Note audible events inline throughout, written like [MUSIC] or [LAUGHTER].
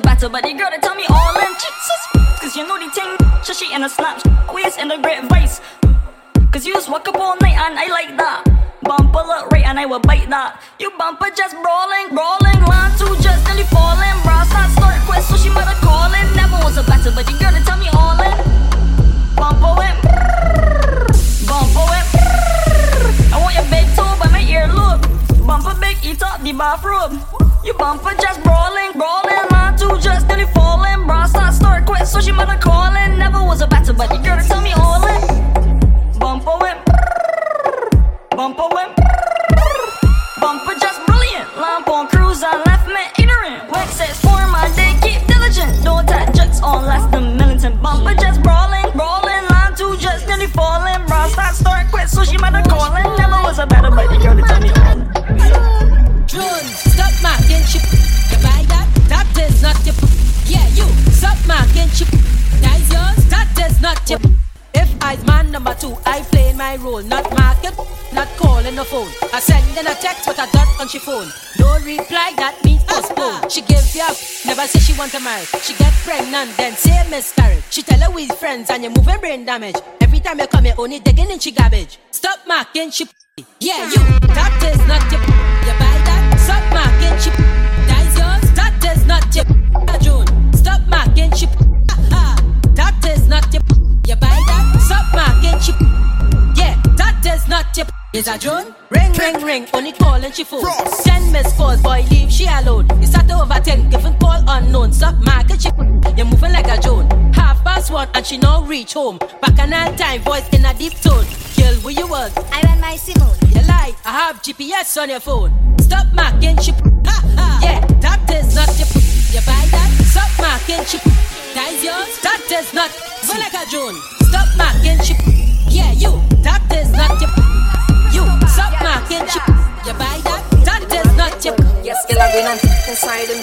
better, but the girl that tell me all in. Jesus, cause you know the thing. She in a snap, always in a great vice. Cause you just walk up all night and I like that. Bumper look right and I will bite that. You bumper just brawling, brawling. Line two just nearly falling. Brass not start quest, so she mother calling. Never was a better, but the girl that tell me all in. Bumper went. Bumper went. I want your big toe by my earlobe. Bumper big, eat up the bathroom. You bumper just brawling, brawling. Line two just nearly falling. Brass not start quit, so she mother calling. Never was a better, but girl that tell me all role, not market, not calling the phone. I sending a text with a dot on she phone. No reply, that means postpone. She give you up, never say she want to marry. She get pregnant, then say miscarriage. She tell her we friends and you're moving brain damage. Every time you come here, only digging in she garbage. Stop marking she. Yeah, you, that is not your. You buy that? Stop marking she. That is yours. That is not your. June, stop marking she. Not. Is a June? Ring, ring, ring. Only calling she phone. Ten missed calls, boy, leave she alone. You start to overthink, giving call unknown. Stop marking chip. [LAUGHS] You're moving like a Joan. Half past one and she now reach home. Bacchanal time, voice in a deep tone. Girl, where you was? I went my Simone. You lie. I have GPS on your phone. Stop marking chip. [LAUGHS] Yeah, that is not your. [LAUGHS] You buy that? Stop marking chip. That is yours. That is not. Go like a Joan. Stop marking chip. Yeah, you. That is not your. Inside him,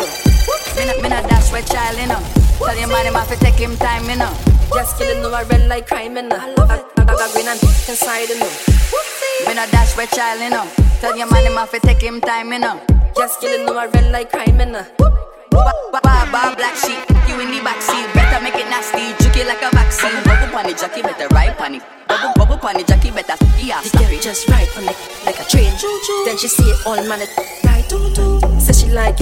Me not, me not dash with child, you know. Tell your man him have to take him time, you know. Girl, you know I red like crime, you know. I love it. I got green and inside him, Me not dash with child, you know. Tell your man him have to take him time, you know. Girl, you know I red like crime, you know. Baba black sheep, you in the backseat. Better make it nasty, juke like a vaccine. Bubble pon it, jockey better ride pon it. Bubble bubble pon it, jockey better yeah The girl just ride it like a train. Then she see it all man it right too too.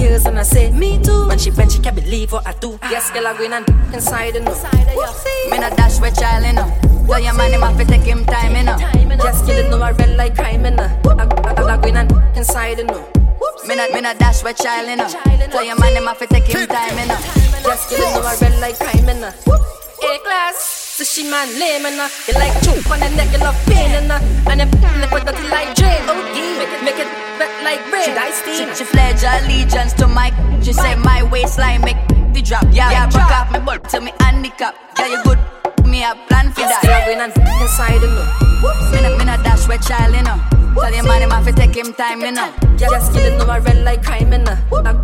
Say girls and I say me too. When she bend she can't believe what I do. Yes, girl, I green and inside and Me not dash with child, you know. Tell your man him have to take him time, you know. Yes, girl, you know I red like crime, you know. I, I, I got green and inside and know. Me not, me not dash with child, you know. Tell your man him have to take him time, you know. Yes, girl, you know I red like crime, you know. A class. So she man lame and uh, you like choke on the neck, you love pain and uh, and then lip with dirty like drain. Oh yeah, like rain. Should I steam? She, she pledge allegiance to my. She say my waistline make the drop. Yeah, yeah, broke off me butt to me handicap. Yeah, you good. Me a plan for that. I green and inside know. Me not, me not dash with child, you know. Tell your man him have to take him time, you know. Yes, girl, you know I red like crime I,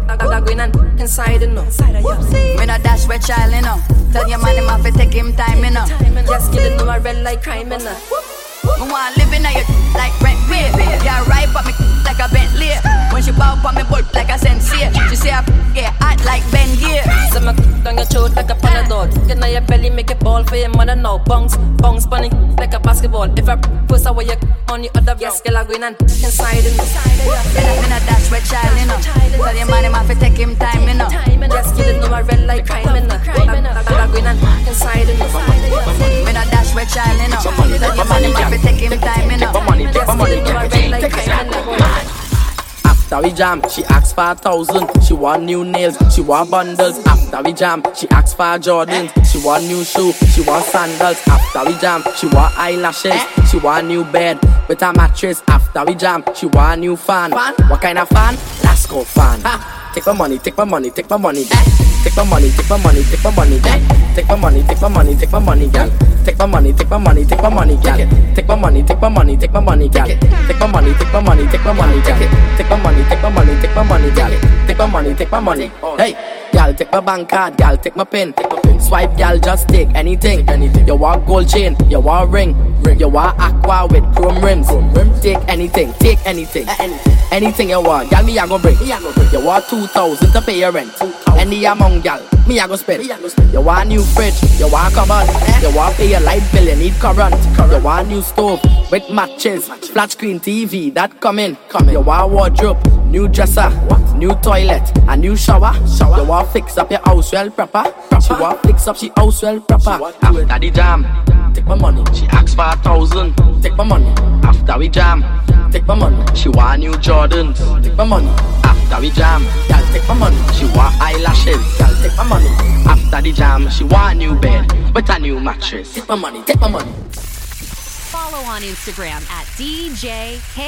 I got green and inside and know. You. Me not dash with child, you know. Tell your man him have to take him time, you know. Yes, girl, you know I red like crime and uh, Me want live in your like rent pay. Yeah, right, but me like a Bentley. For your mother now. Bounce, bounce, bunny like a basketball. If I push away your on the other yes, girl, I green and inside and Me not, me not dash with child, you know. Tell your man have to take him time, you know. Yes, girl, you know I red like crime and uh, I, I, green and inside and Me not dash with child, you know. Tell your man have to take him time, you know. Money, money, Yes, girl, you know I red like crime and uh, After we jam, she asks for a thousand. She want new nails, she want bundles. After we jam, she asks for Jordans. She want new shoe, she want sandals. After we jam, she want eyelashes. She want new bed with a mattress. After we jam, she want new fan. What kind of fan? Let's go fan. Take my money, take my money, take my money. Eh. Take my money, take my money, take my money. Take my money, take my money, take my money, girl. Take my money, take my money, take my money, girl. Take my money, take my money, take my money, girl. Take my money, take my money, take my money, girl. Take my money, take my money, take my money, girl. Take my money, take my money. Hey. Gal, take my bank card, gal, take my pin. Swipe, gal, just take anything. anything. You want gold chain, you want ring. ring. You want aqua with chrome rims. Chrome rims. Take anything, take anything. anything. Anything you want, gal, me I go bring. Me I go bring. You want 2,000 to pay your rent. Any amount, gal, me I go spend. Me I go spend. You want new fridge, you want cupboard. Eh? You want pay your light bill, you need current. current. You want new stove with matches, flat screen TV, that coming. Coming. You want wardrobe, new dresser, what? New toilet, a new shower. shower. You want fix up your house well proper. proper. She want fix up she house well proper. After the jam, take my money. She asks for a thousand, take my money. After we jam, take my money. She want new Jordans, take my money. After we jam, girl take my money. She want eyelashes, girl take my money. After the jam, she want a new bed with a new mattress. Take my money, take my money. Follow on Instagram at DJKIDDFROST.